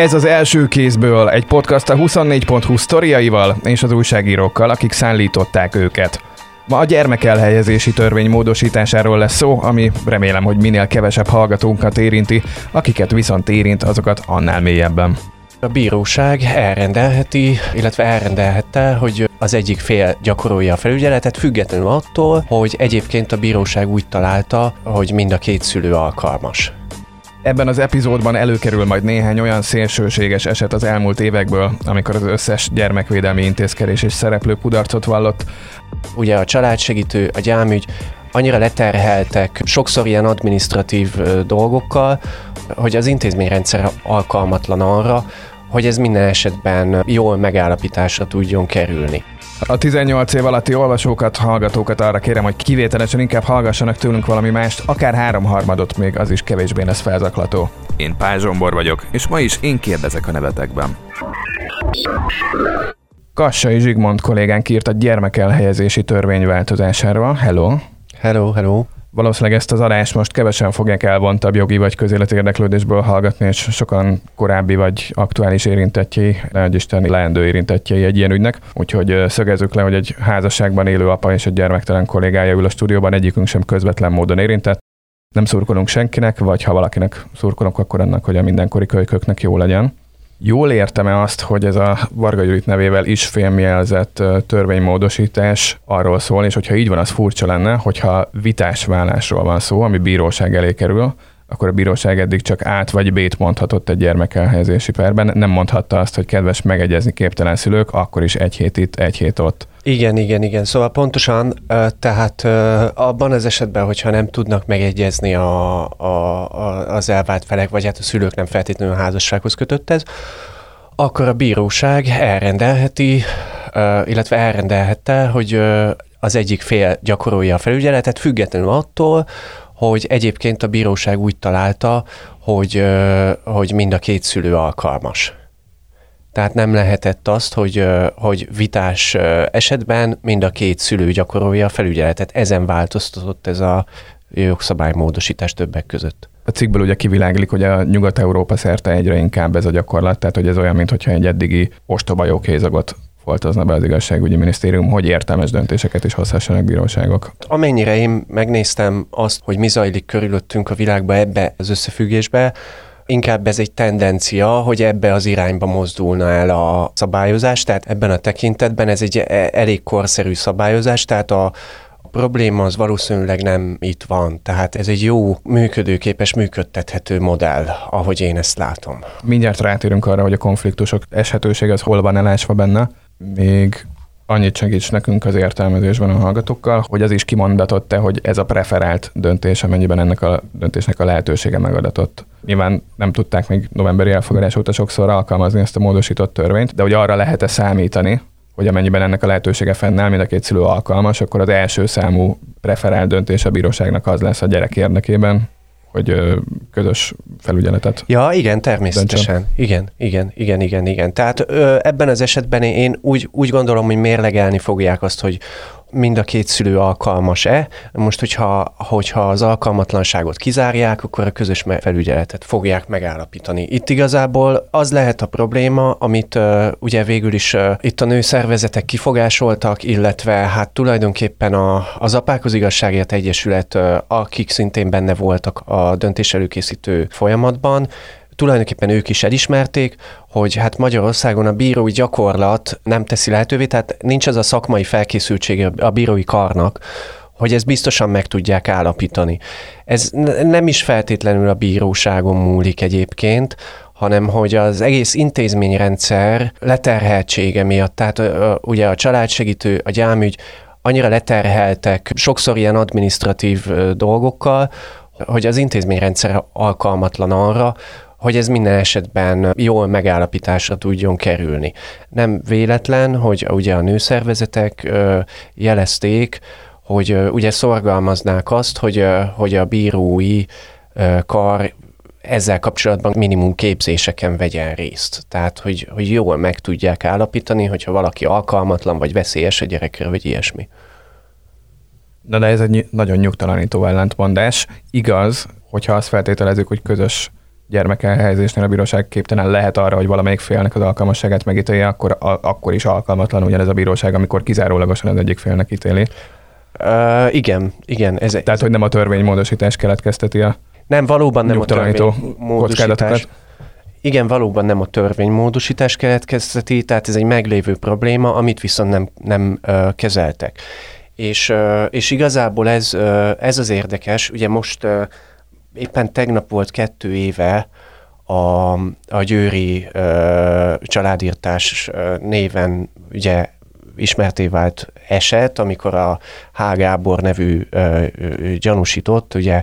Ez az első kézből egy podcast a 24.20 sztoriaival és az újságírókkal, akik szállították őket. Ma a gyermekelhelyezési törvény módosításáról lesz szó, ami remélem, hogy minél kevesebb hallgatónkat érinti, akiket viszont érint, azokat annál mélyebben. A bíróság elrendelheti, illetve elrendelhette, hogy az egyik fél gyakorolja a felügyeletet, függetlenül attól, hogy egyébként a bíróság úgy találta, hogy mind a két szülő alkalmas. Ebben az epizódban előkerül majd néhány olyan szélsőséges eset az elmúlt évekből, amikor az összes gyermekvédelmi intézkedés és szereplő kudarcot vallott. Ugye a családsegítő, a gyámügy annyira leterheltek sokszor ilyen administratív dolgokkal, hogy az intézményrendszer alkalmatlan arra, hogy ez minden esetben jól megállapításra tudjon kerülni. A 18 év alatti olvasókat, hallgatókat arra kérem, hogy kivételesen inkább hallgassanak tőlünk valami mást, akár háromharmadot még, az is kevésbé lesz felzaklató. Én Pál Zsombor vagyok, és ma is én kérdezek a nevetekben. Kassai Zsigmond kollégánk írt a gyermekelhelyezési törvény változásáról. Hello! Hello, hello! Valószínűleg ezt az adást most kevesen fogják elvontabb jogi vagy közéleti érdeklődésből hallgatni, és sokan korábbi vagy aktuális érintettjei, nagy isteni leendő érintettjei egy ilyen ügynek. Úgyhogy szögezzük le, hogy egy házasságban élő apa és egy gyermektelen kollégája ül a stúdióban, egyikünk sem közvetlen módon érintett. Nem szurkolunk senkinek, vagy ha valakinek szurkolunk, akkor annak, hogy a mindenkori kölyköknek jó legyen. Jól értem-e azt, hogy ez a Varga Judit nevével is félmjelzett törvénymódosítás arról szól, és hogyha így van, az furcsa lenne, hogyha vitás vállásról van szó, ami bíróság elé kerül, akkor a bíróság eddig csak át vagy bét mondhatott egy gyermekelhelyezési perben, nem mondhatta azt, hogy kedves megegyezni képtelen szülők, akkor is egy hét itt, egy hét ott. Igen, igen, igen. Szóval pontosan, tehát abban az esetben, hogyha nem tudnak megegyezni a, a, a, az elvált felek, vagy hát a szülők nem feltétlenül a házassághoz kötött ez, akkor a bíróság elrendelheti, illetve elrendelhette, hogy az egyik fél gyakorolja a felügyeletet, függetlenül attól, hogy egyébként a bíróság úgy találta, hogy, hogy mind a két szülő alkalmas. Tehát nem lehetett azt, hogy, hogy vitás esetben mind a két szülő gyakorolja a felügyeletet. Ezen változtatott ez a jogszabálymódosítás többek között. A cikkből ugye kiviláglik, hogy a Nyugat-Európa szerte egyre inkább ez a gyakorlat, tehát hogy ez olyan, mintha egy eddigi ostoba joghézagot foltozna be az igazságügyi minisztérium, hogy értelmes döntéseket is hozhassanak bíróságok. Amennyire én megnéztem azt, hogy mi zajlik körülöttünk a világba ebbe az összefüggésbe, inkább ez egy tendencia, hogy ebbe az irányba mozdulna el a szabályozás, tehát ebben a tekintetben ez egy e- elég korszerű szabályozás, tehát a, probléma az valószínűleg nem itt van, tehát ez egy jó, működőképes, működtethető modell, ahogy én ezt látom. Mindjárt rátérünk arra, hogy a konfliktusok eshetőség az hol van elásva benne. Még annyit segíts nekünk az értelmezésben a hallgatókkal, hogy az is kimondatott-e, hogy ez a preferált döntés, amennyiben ennek a döntésnek a lehetősége megadatott. Nyilván nem tudták még novemberi elfogadás óta sokszor alkalmazni ezt a módosított törvényt, de hogy arra lehet-e számítani, hogy amennyiben ennek a lehetősége fennáll, mind a két szülő alkalmas, akkor az első számú preferált döntés a bíróságnak az lesz a gyerek érdekében, hogy közös felügyeletet. Ja, igen, természetesen. Döntsön. Igen, igen, igen, igen, igen. Tehát ö, ebben az esetben én úgy, úgy gondolom, hogy mérlegelni fogják azt, hogy mind a két szülő alkalmas-e. Most, hogyha, hogyha az alkalmatlanságot kizárják, akkor a közös felügyeletet fogják megállapítani. Itt igazából az lehet a probléma, amit uh, ugye végül is uh, itt a nőszervezetek kifogásoltak, illetve hát tulajdonképpen a, az Apák az Igazságért Egyesület, uh, akik szintén benne voltak a döntés előkészítő folyamatban, tulajdonképpen ők is elismerték, hogy hát Magyarországon a bírói gyakorlat nem teszi lehetővé, tehát nincs az a szakmai felkészültsége a bírói karnak, hogy ezt biztosan meg tudják állapítani. Ez nem is feltétlenül a bíróságon múlik egyébként, hanem hogy az egész intézményrendszer leterheltsége miatt, tehát ugye a családsegítő, a gyámügy annyira leterheltek sokszor ilyen administratív dolgokkal, hogy az intézményrendszer alkalmatlan arra, hogy ez minden esetben jól megállapításra tudjon kerülni. Nem véletlen, hogy ugye a nőszervezetek jelezték, hogy ugye szorgalmaznák azt, hogy, hogy a bírói kar ezzel kapcsolatban minimum képzéseken vegyen részt. Tehát, hogy, hogy jól meg tudják állapítani, hogyha valaki alkalmatlan, vagy veszélyes a gyerekre, vagy ilyesmi. Na de ez egy nagyon nyugtalanító ellentmondás. Igaz, hogyha azt feltételezzük, hogy közös gyermekelhelyezésnél a bíróság képtelen lehet arra, hogy valamelyik félnek az alkalmasságát megítélje, akkor, a, akkor is alkalmatlan ugyanez a bíróság, amikor kizárólagosan az egyik félnek ítéli. Uh, igen, igen. Ez, Tehát, ez, hogy nem a törvénymódosítás keletkezteti a Nem, valóban nem a törvénymódosítás. Igen, valóban nem a törvénymódosítás keletkezteti, tehát ez egy meglévő probléma, amit viszont nem, nem uh, kezeltek. És, uh, és igazából ez, uh, ez az érdekes, ugye most uh, éppen tegnap volt kettő éve a, a Győri uh, családírtás néven ugye ismerté vált eset, amikor a H. Gábor nevű uh, gyanúsított, ugye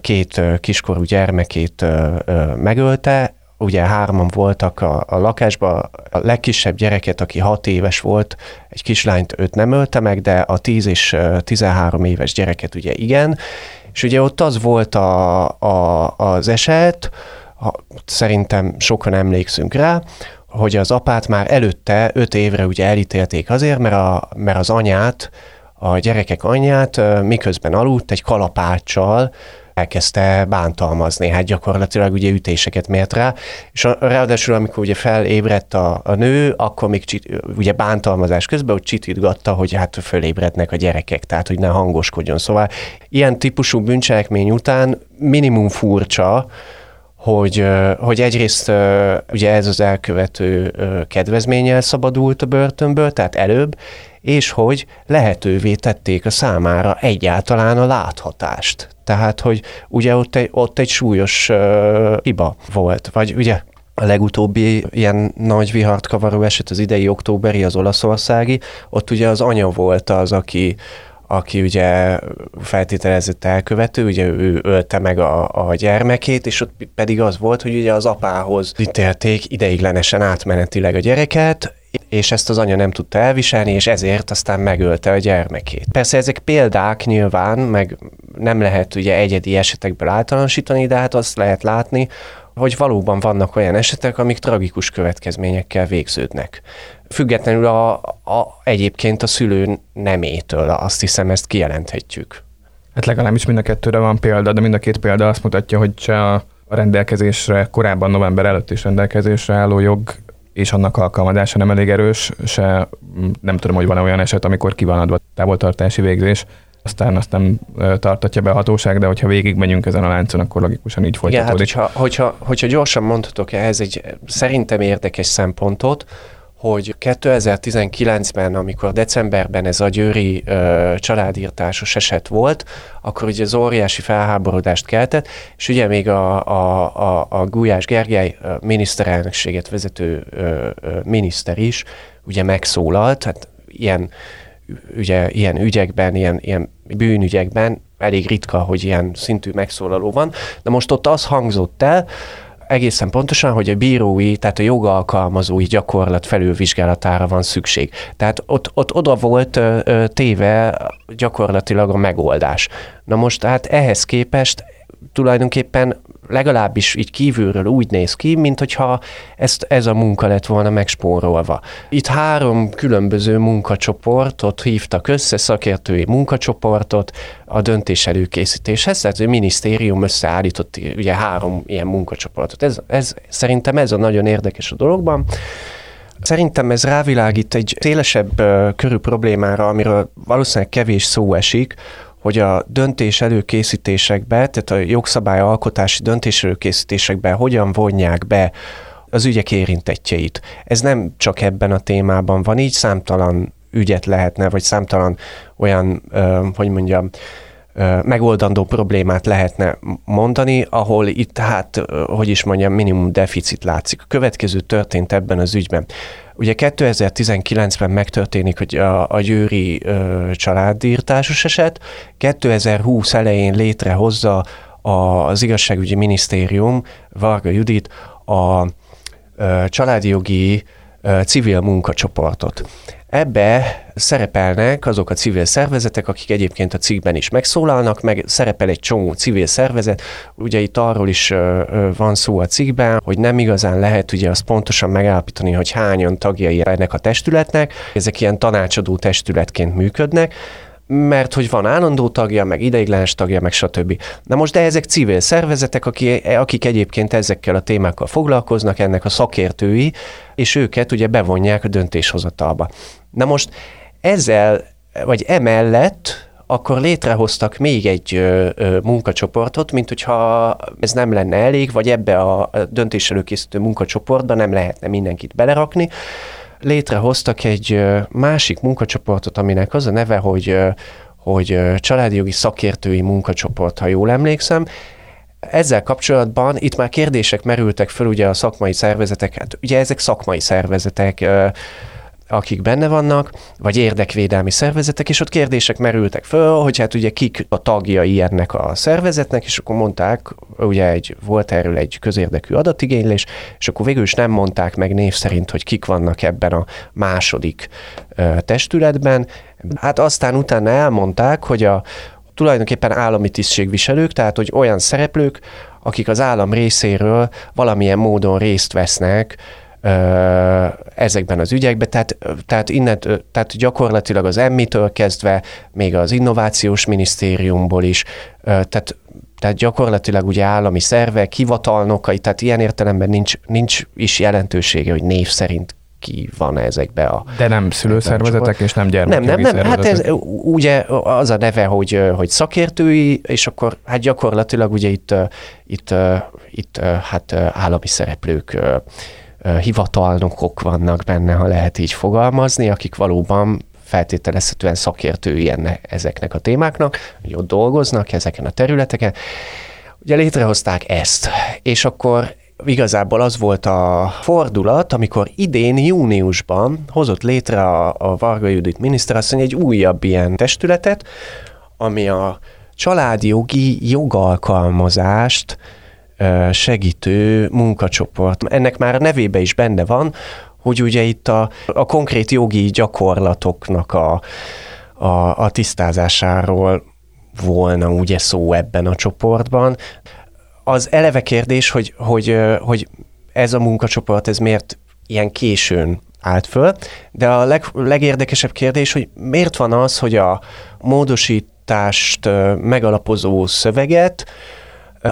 két kiskorú gyermekét uh, uh, megölte, ugye hárman voltak a, a lakásban, a legkisebb gyereket, aki hat éves volt, egy kislányt őt nem ölte meg, de a 10 és 13 éves gyereket ugye igen, és ugye ott az volt a, a, az eset, ha, szerintem sokan emlékszünk rá, hogy az apát már előtte öt évre ugye elítélték azért, mert, a, mert az anyát, a gyerekek anyját miközben aludt egy kalapáccsal elkezdte bántalmazni, hát gyakorlatilag ugye ütéseket mért rá, és a, ráadásul amikor ugye felébredt a, a nő, akkor még csit, ugye bántalmazás közben, hogy csitítgatta, hogy hát fölébrednek a gyerekek, tehát hogy ne hangoskodjon. Szóval ilyen típusú bűncselekmény után minimum furcsa, hogy, hogy egyrészt ugye ez az elkövető kedvezménnyel szabadult a börtönből, tehát előbb, és hogy lehetővé tették a számára egyáltalán a láthatást. Tehát, hogy ugye ott egy, ott egy súlyos hiba volt, vagy ugye a legutóbbi ilyen nagy vihart kavaró eset, az idei októberi, az olaszországi, ott ugye az anya volt az, aki, aki ugye feltételezett elkövető, ugye ő ölte meg a, a gyermekét, és ott pedig az volt, hogy ugye az apához ítélték ideiglenesen átmenetileg a gyereket, és ezt az anya nem tudta elviselni, és ezért aztán megölte a gyermekét. Persze ezek példák nyilván, meg nem lehet ugye egyedi esetekből általánosítani, de hát azt lehet látni, hogy valóban vannak olyan esetek, amik tragikus következményekkel végződnek. Függetlenül a, a, egyébként a szülő nemétől, azt hiszem ezt kijelenthetjük. Hát legalábbis mind a kettőre van példa, de mind a két példa azt mutatja, hogy se a rendelkezésre, korábban november előtt is rendelkezésre álló jog és annak alkalmazása nem elég erős, se nem tudom, hogy van olyan eset, amikor ki van adva távoltartási végzés, aztán azt nem tartatja be a hatóság, de hogyha végigmegyünk ezen a láncon, akkor logikusan így folytatódik. Igen, hát hogyha, hogyha, hogyha gyorsan mondhatok ehhez egy szerintem érdekes szempontot, hogy 2019-ben, amikor decemberben ez a győri ö, családírtásos eset volt, akkor ugye az óriási felháborodást keltett, és ugye még a, a, a, a Gulyás Gergely miniszterelnökséget vezető ö, ö, miniszter is ugye megszólalt, hát ilyen, ugye, ilyen ügyekben, ilyen, ilyen bűnügyekben elég ritka, hogy ilyen szintű megszólaló van, de most ott az hangzott el, egészen pontosan, hogy a bírói, tehát a jogalkalmazói gyakorlat felülvizsgálatára van szükség. Tehát ott, ott oda volt ö, téve gyakorlatilag a megoldás. Na most hát ehhez képest tulajdonképpen legalábbis így kívülről úgy néz ki, mint hogyha ezt, ez a munka lett volna megspórolva. Itt három különböző munkacsoportot hívtak össze, szakértői munkacsoportot a döntés előkészítéshez, tehát a minisztérium összeállított ugye három ilyen munkacsoportot. Ez, ez, szerintem ez a nagyon érdekes a dologban. Szerintem ez rávilágít egy szélesebb körű problémára, amiről valószínűleg kevés szó esik, hogy a döntés előkészítésekbe, tehát a jogszabály alkotási döntés előkészítésekbe hogyan vonják be az ügyek érintettjeit. Ez nem csak ebben a témában van, így számtalan ügyet lehetne, vagy számtalan olyan, hogy mondjam, megoldandó problémát lehetne mondani, ahol itt hát, hogy is mondjam, minimum deficit látszik. A következő történt ebben az ügyben. Ugye 2019-ben megtörténik hogy a, a győri ö, családírtásos eset, 2020 elején létrehozza a, az igazságügyi minisztérium, Varga Judit, a ö, családi jogi ö, civil munkacsoportot. Ebbe szerepelnek azok a civil szervezetek, akik egyébként a cikkben is megszólalnak, meg szerepel egy csomó civil szervezet. Ugye itt arról is van szó a cikkben, hogy nem igazán lehet ugye azt pontosan megállapítani, hogy hányan tagjai ennek a testületnek. Ezek ilyen tanácsadó testületként működnek, mert hogy van állandó tagja, meg ideiglenes tagja, meg stb. Na most de ezek civil szervezetek, akik, egyébként ezekkel a témákkal foglalkoznak, ennek a szakértői, és őket ugye bevonják a döntéshozatalba. Na most ezzel, vagy emellett akkor létrehoztak még egy ö, ö, munkacsoportot, mint hogyha ez nem lenne elég, vagy ebbe a döntés előkészítő munkacsoportba nem lehetne mindenkit belerakni. Létrehoztak egy másik munkacsoportot, aminek az a neve, hogy hogy családi jogi szakértői munkacsoport, ha jól emlékszem, ezzel kapcsolatban itt már kérdések merültek föl ugye a szakmai szervezetek, hát ugye ezek szakmai szervezetek, akik benne vannak, vagy érdekvédelmi szervezetek, és ott kérdések merültek föl, hogy hát ugye kik a tagjai ennek a szervezetnek, és akkor mondták, ugye egy, volt erről egy közérdekű adatigénylés, és akkor végül is nem mondták meg név szerint, hogy kik vannak ebben a második ö, testületben. Hát aztán utána elmondták, hogy a tulajdonképpen állami tisztségviselők, tehát hogy olyan szereplők, akik az állam részéről valamilyen módon részt vesznek ezekben az ügyekben, tehát, tehát, innen, tehát gyakorlatilag az emmitől kezdve, még az innovációs minisztériumból is, tehát tehát gyakorlatilag ugye állami szervek, hivatalnokai, tehát ilyen értelemben nincs, nincs is jelentősége, hogy név szerint ki van ezekbe a... De nem szülőszervezetek és nem gyermekjogi Nem, nem, nem, hát ez ugye az a neve, hogy, hogy szakértői, és akkor hát gyakorlatilag ugye itt, itt, itt hát állami szereplők hivatalnokok vannak benne, ha lehet így fogalmazni, akik valóban feltételezhetően szakértői ennek, ezeknek a témáknak, hogy ott dolgoznak ezeken a területeken. Ugye létrehozták ezt, és akkor igazából az volt a fordulat, amikor idén júniusban hozott létre a, a Varga Judit miniszterasszony egy újabb ilyen testületet, ami a családi jogi jogalkalmazást segítő munkacsoport. Ennek már a nevébe is benne van, hogy ugye itt a, a konkrét jogi gyakorlatoknak a, a, a tisztázásáról volna ugye szó ebben a csoportban. Az eleve kérdés, hogy, hogy, hogy ez a munkacsoport, ez miért ilyen későn állt föl, de a leg, legérdekesebb kérdés, hogy miért van az, hogy a módosítást megalapozó szöveget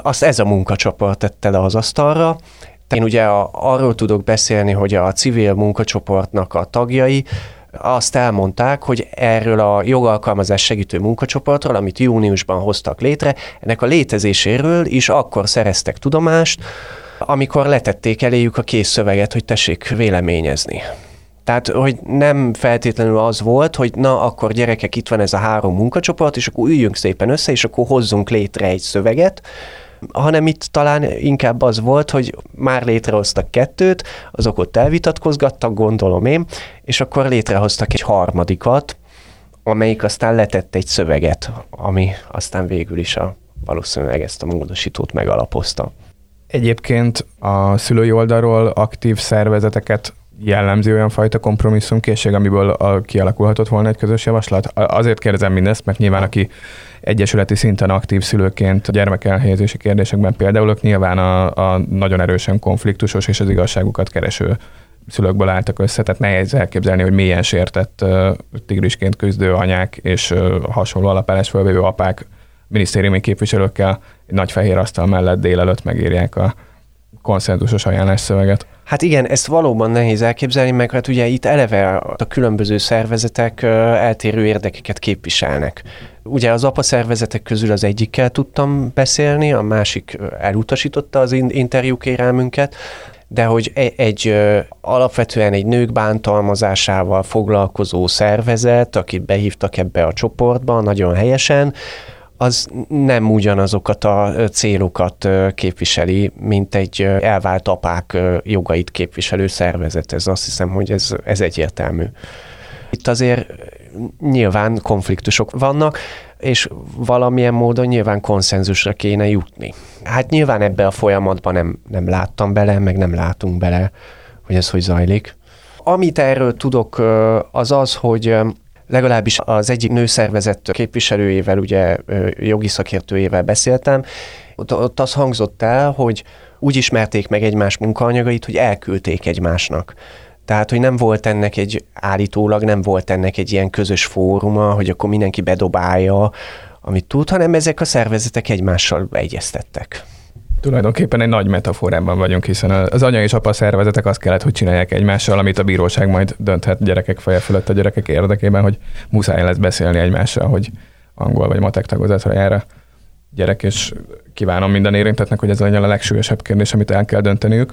azt ez a munkacsoport tette le az asztalra. Én ugye a, arról tudok beszélni, hogy a civil munkacsoportnak a tagjai azt elmondták, hogy erről a jogalkalmazás segítő munkacsoportról, amit júniusban hoztak létre, ennek a létezéséről is akkor szereztek tudomást, amikor letették eléjük a kész szöveget, hogy tessék véleményezni. Tehát, hogy nem feltétlenül az volt, hogy na, akkor gyerekek, itt van ez a három munkacsoport, és akkor üljünk szépen össze, és akkor hozzunk létre egy szöveget, hanem itt talán inkább az volt, hogy már létrehoztak kettőt, azok ott elvitatkozgattak, gondolom én, és akkor létrehoztak egy harmadikat, amelyik aztán letett egy szöveget, ami aztán végül is a, valószínűleg ezt a módosítót megalapozta. Egyébként a szülői oldalról aktív szervezeteket jellemzi olyan fajta kompromisszumkészség, amiből a, kialakulhatott volna egy közös javaslat? Azért kérdezem mindezt, mert nyilván aki egyesületi szinten aktív szülőként gyermekelhelyezési kérdésekben például ők nyilván a, a nagyon erősen konfliktusos és az igazságukat kereső szülőkből álltak össze, tehát nehéz elképzelni, hogy milyen sértett uh, tigrisként küzdő anyák és hasonló alapállás fölvévő apák minisztériumi képviselőkkel egy nagy fehér asztal mellett délelőtt megírják a konszenzusos ajánlásszöveget. Hát igen, ezt valóban nehéz elképzelni, meg hát ugye itt eleve a különböző szervezetek eltérő érdekeket képviselnek. Ugye az apa szervezetek közül az egyikkel tudtam beszélni, a másik elutasította az interjú kérelmünket, de hogy e-, egy alapvetően egy nők bántalmazásával foglalkozó szervezet, akit behívtak ebbe a csoportba nagyon helyesen, az nem ugyanazokat a célokat képviseli, mint egy elvált apák jogait képviselő szervezet. Ez azt hiszem, hogy ez, ez egyértelmű. Itt azért nyilván konfliktusok vannak, és valamilyen módon nyilván konszenzusra kéne jutni. Hát nyilván ebbe a folyamatban nem, nem láttam bele, meg nem látunk bele, hogy ez hogy zajlik. Amit erről tudok, az az, hogy legalábbis az egyik nőszervezet képviselőjével, ugye jogi szakértőjével beszéltem, ott, az hangzott el, hogy úgy ismerték meg egymás munkaanyagait, hogy elküldték egymásnak. Tehát, hogy nem volt ennek egy, állítólag nem volt ennek egy ilyen közös fóruma, hogy akkor mindenki bedobálja, amit tud, hanem ezek a szervezetek egymással egyeztettek. Tulajdonképpen egy nagy metaforában vagyunk, hiszen az anya és apa szervezetek azt kellett, hogy csinálják egymással, amit a bíróság majd dönthet gyerekek feje fölött a gyerekek érdekében, hogy muszáj lesz beszélni egymással, hogy angol vagy matek tagozatra jár a gyerek, és kívánom minden érintetnek, hogy ez a legsúlyosabb kérdés, amit el kell dönteniük.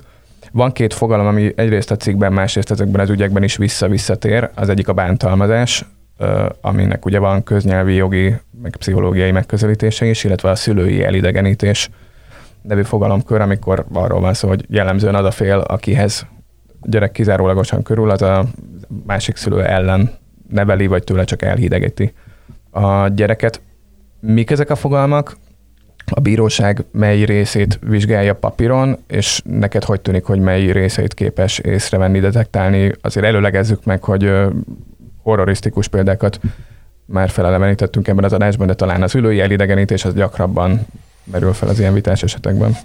Van két fogalom, ami egyrészt a cikkben, másrészt ezekben az ügyekben is vissza-visszatér. Az egyik a bántalmazás, aminek ugye van köznyelvi, jogi, meg pszichológiai megközelítése is, illetve a szülői elidegenítés nevű fogalomkör, amikor arról van szó, hogy jellemzően az a fél, akihez gyerek kizárólagosan körül, az a másik szülő ellen neveli, vagy tőle csak elhidegeti a gyereket. Mik ezek a fogalmak? A bíróság mely részét vizsgálja papíron, és neked hogy tűnik, hogy mely részeit képes észrevenni, detektálni? Azért előlegezzük meg, hogy horrorisztikus példákat már felelevenítettünk ebben az adásban, de talán az ülői elidegenítés az gyakrabban merül fel az ilyen vitás esetekben.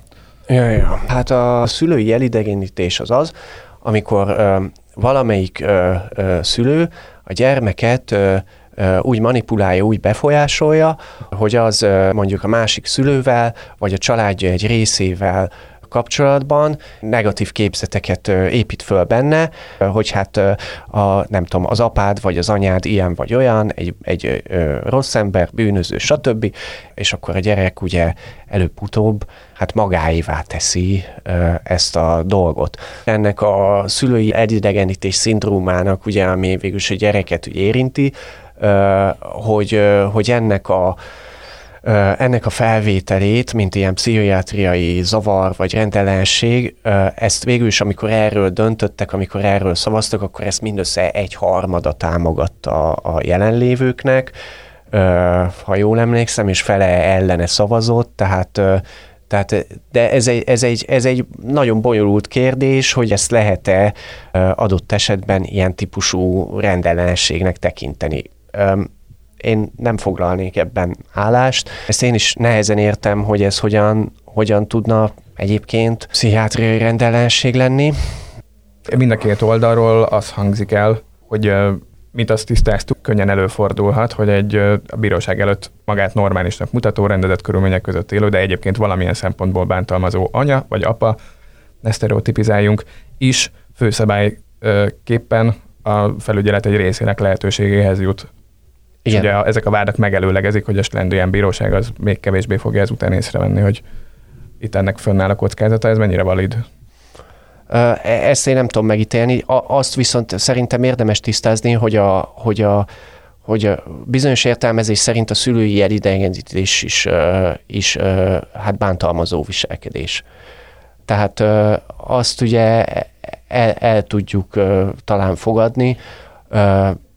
Ja, ja. Hát a szülői elidegenítés az az, amikor ö, valamelyik ö, ö, szülő a gyermeket ö, úgy manipulálja, úgy befolyásolja, hogy az mondjuk a másik szülővel, vagy a családja egy részével kapcsolatban negatív képzeteket épít föl benne, hogy hát a, nem tudom, az apád vagy az anyád ilyen vagy olyan, egy, egy rossz ember, bűnöző, stb. És akkor a gyerek ugye előbb-utóbb hát magáévá teszi ezt a dolgot. Ennek a szülői elidegenítés szindrómának, ugye, ami végül is a gyereket ugye érinti, hogy, hogy ennek a ennek a felvételét, mint ilyen pszichiátriai zavar vagy rendellenesség, ezt végül is, amikor erről döntöttek, amikor erről szavaztak, akkor ezt mindössze egy harmada támogatta a jelenlévőknek, ha jól emlékszem, és fele ellene szavazott, tehát tehát, de ez egy, ez, egy, ez egy nagyon bonyolult kérdés, hogy ezt lehet-e adott esetben ilyen típusú rendellenességnek tekinteni én nem foglalnék ebben állást. Ezt én is nehezen értem, hogy ez hogyan, hogyan tudna egyébként pszichiátriai rendellenség lenni. Mind a két oldalról az hangzik el, hogy mint azt tisztáztuk, könnyen előfordulhat, hogy egy a bíróság előtt magát normálisnak mutató, rendezett körülmények között élő, de egyébként valamilyen szempontból bántalmazó anya vagy apa, ne sztereotipizáljunk, is főszabályképpen a felügyelet egy részének lehetőségéhez jut igen. És ugye ezek a vádak megelőlegezik, hogy a slendrián bíróság az még kevésbé fogja ezután észrevenni, hogy itt ennek fönnáll a kockázata, ez mennyire valid? E, ezt én nem tudom megítélni. Azt viszont szerintem érdemes tisztázni, hogy a, hogy a, hogy a bizonyos értelmezés szerint a szülői elidegenítés is, is hát bántalmazó viselkedés. Tehát azt ugye el, el tudjuk talán fogadni,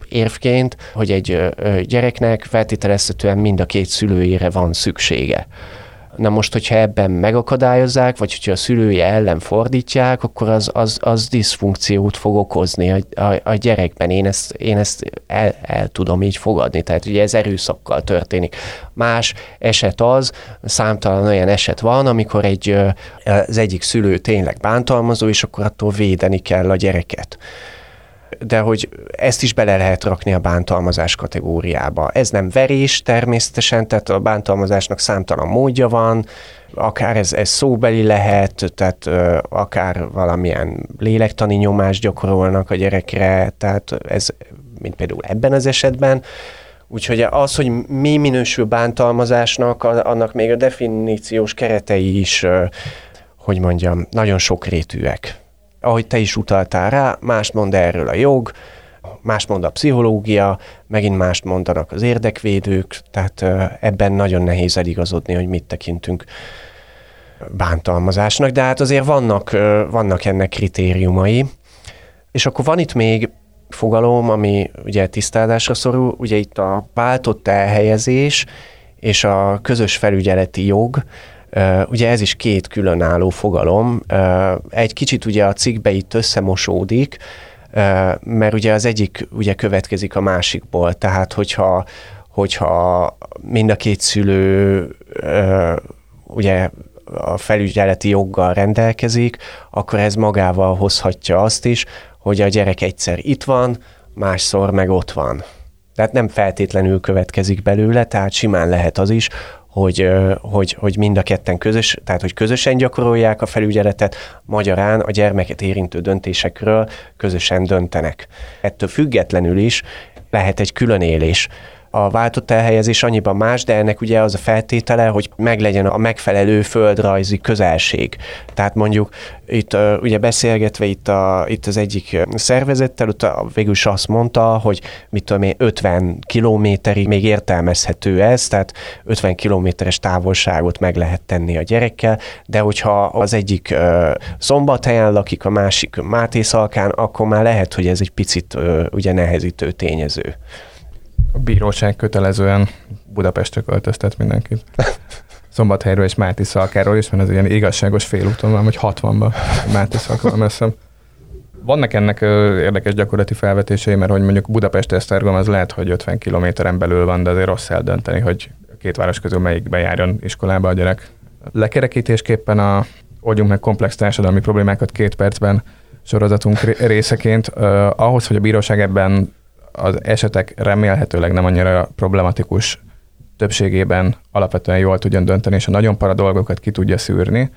érvként, hogy egy gyereknek feltételezhetően mind a két szülőjére van szüksége. Na most, hogyha ebben megakadályozzák, vagy hogyha a szülője ellen fordítják, akkor az, az, az diszfunkciót fog okozni a, a, a gyerekben. Én ezt, én ezt el, el tudom így fogadni, tehát ugye ez erőszakkal történik. Más eset az, számtalan olyan eset van, amikor egy, az egyik szülő tényleg bántalmazó, és akkor attól védeni kell a gyereket de hogy ezt is bele lehet rakni a bántalmazás kategóriába. Ez nem verés természetesen, tehát a bántalmazásnak számtalan módja van, akár ez, ez szóbeli lehet, tehát ö, akár valamilyen lélektani nyomást gyakorolnak a gyerekre, tehát ez, mint például ebben az esetben, Úgyhogy az, hogy mi minősül bántalmazásnak, annak még a definíciós keretei is, hogy mondjam, nagyon sokrétűek ahogy te is utaltál rá, mást mond erről a jog, más mond a pszichológia, megint mást mondanak az érdekvédők, tehát ebben nagyon nehéz eligazodni, hogy mit tekintünk bántalmazásnak, de hát azért vannak, vannak ennek kritériumai. És akkor van itt még fogalom, ami ugye tisztázásra szorul, ugye itt a váltott elhelyezés és a közös felügyeleti jog, Ugye ez is két különálló fogalom. Egy kicsit ugye a cikkbe itt összemosódik, mert ugye az egyik ugye következik a másikból, tehát hogyha, hogyha mind a két szülő ugye a felügyeleti joggal rendelkezik, akkor ez magával hozhatja azt is, hogy a gyerek egyszer itt van, másszor meg ott van. Tehát nem feltétlenül következik belőle, tehát simán lehet az is, hogy, hogy, hogy mind a ketten közös, tehát hogy közösen gyakorolják a felügyeletet, magyarán a gyermeket érintő döntésekről közösen döntenek. Ettől függetlenül is lehet egy külön élés a váltott elhelyezés annyiban más, de ennek ugye az a feltétele, hogy meglegyen a megfelelő földrajzi közelség. Tehát mondjuk itt ugye beszélgetve itt, a, itt az egyik szervezettel, ott végül is azt mondta, hogy mit tudom én, 50 kilométerig még értelmezhető ez, tehát 50 kilométeres távolságot meg lehet tenni a gyerekkel, de hogyha az egyik szombathelyen lakik, a másik Máté Szalkán, akkor már lehet, hogy ez egy picit ugye nehezítő tényező a bíróság kötelezően Budapestre költöztet mindenkit. Szombathelyről és Máti Szalkáról is, mert ez ilyen igazságos félúton van, vagy 60-ban Máti Szalka van messzem. Vannak ennek érdekes gyakorlati felvetései, mert hogy mondjuk Budapest Esztergom az lehet, hogy 50 kilométeren belül van, de azért rossz eldönteni, hogy két város közül melyikbe járjon iskolába a gyerek. Lekerekítésképpen a oldjunk meg komplex társadalmi problémákat két percben sorozatunk részeként. Uh, ahhoz, hogy a bíróság ebben az esetek remélhetőleg nem annyira problematikus többségében alapvetően jól tudjon dönteni, és a nagyon para dolgokat ki tudja szűrni,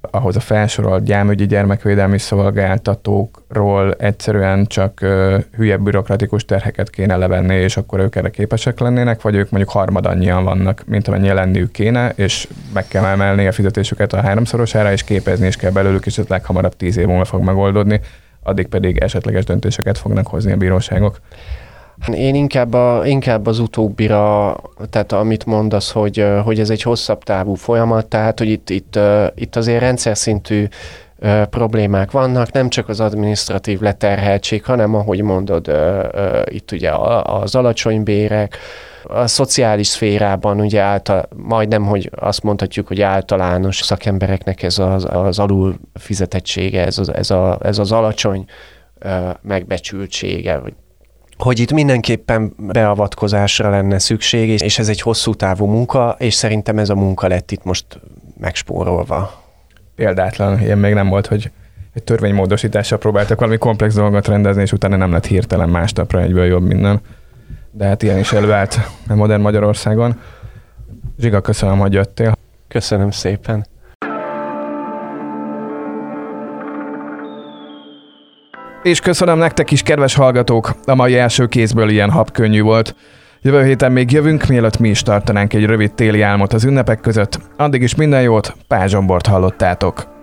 ahhoz a felsorolt gyámügyi gyermekvédelmi szolgáltatókról egyszerűen csak uh, hülye bürokratikus terheket kéne levenni, és akkor ők erre képesek lennének, vagy ők mondjuk harmad annyian vannak, mint amennyi lenniük kéne, és meg kell emelni a fizetésüket a háromszorosára, és képezni is kell belőlük, és ez leghamarabb tíz év múlva fog megoldódni addig pedig esetleges döntéseket fognak hozni a bíróságok. Én inkább, a, inkább az utóbbira, tehát amit mondasz, hogy, hogy ez egy hosszabb távú folyamat, tehát hogy itt, itt, itt azért rendszer szintű problémák vannak, nem csak az administratív leterheltség, hanem ahogy mondod, itt ugye az alacsony bérek, a szociális szférában ugye által, majdnem, hogy azt mondhatjuk, hogy általános szakembereknek ez az, az alul fizetettsége, ez az, ez, a, ez az alacsony megbecsültsége, vagy hogy itt mindenképpen beavatkozásra lenne szükség, és ez egy hosszú távú munka, és szerintem ez a munka lett itt most megspórolva. Példátlan, ilyen még nem volt, hogy egy törvénymódosítással próbáltak valami komplex dolgot rendezni, és utána nem lett hirtelen másnapra egyből jobb minden de hát ilyen is előállt a modern Magyarországon. Zsiga, köszönöm, hogy jöttél. Köszönöm szépen. És köszönöm nektek is, kedves hallgatók! A mai első kézből ilyen habkönnyű volt. Jövő héten még jövünk, mielőtt mi is tartanánk egy rövid téli álmot az ünnepek között. Addig is minden jót, Pázsombort hallottátok.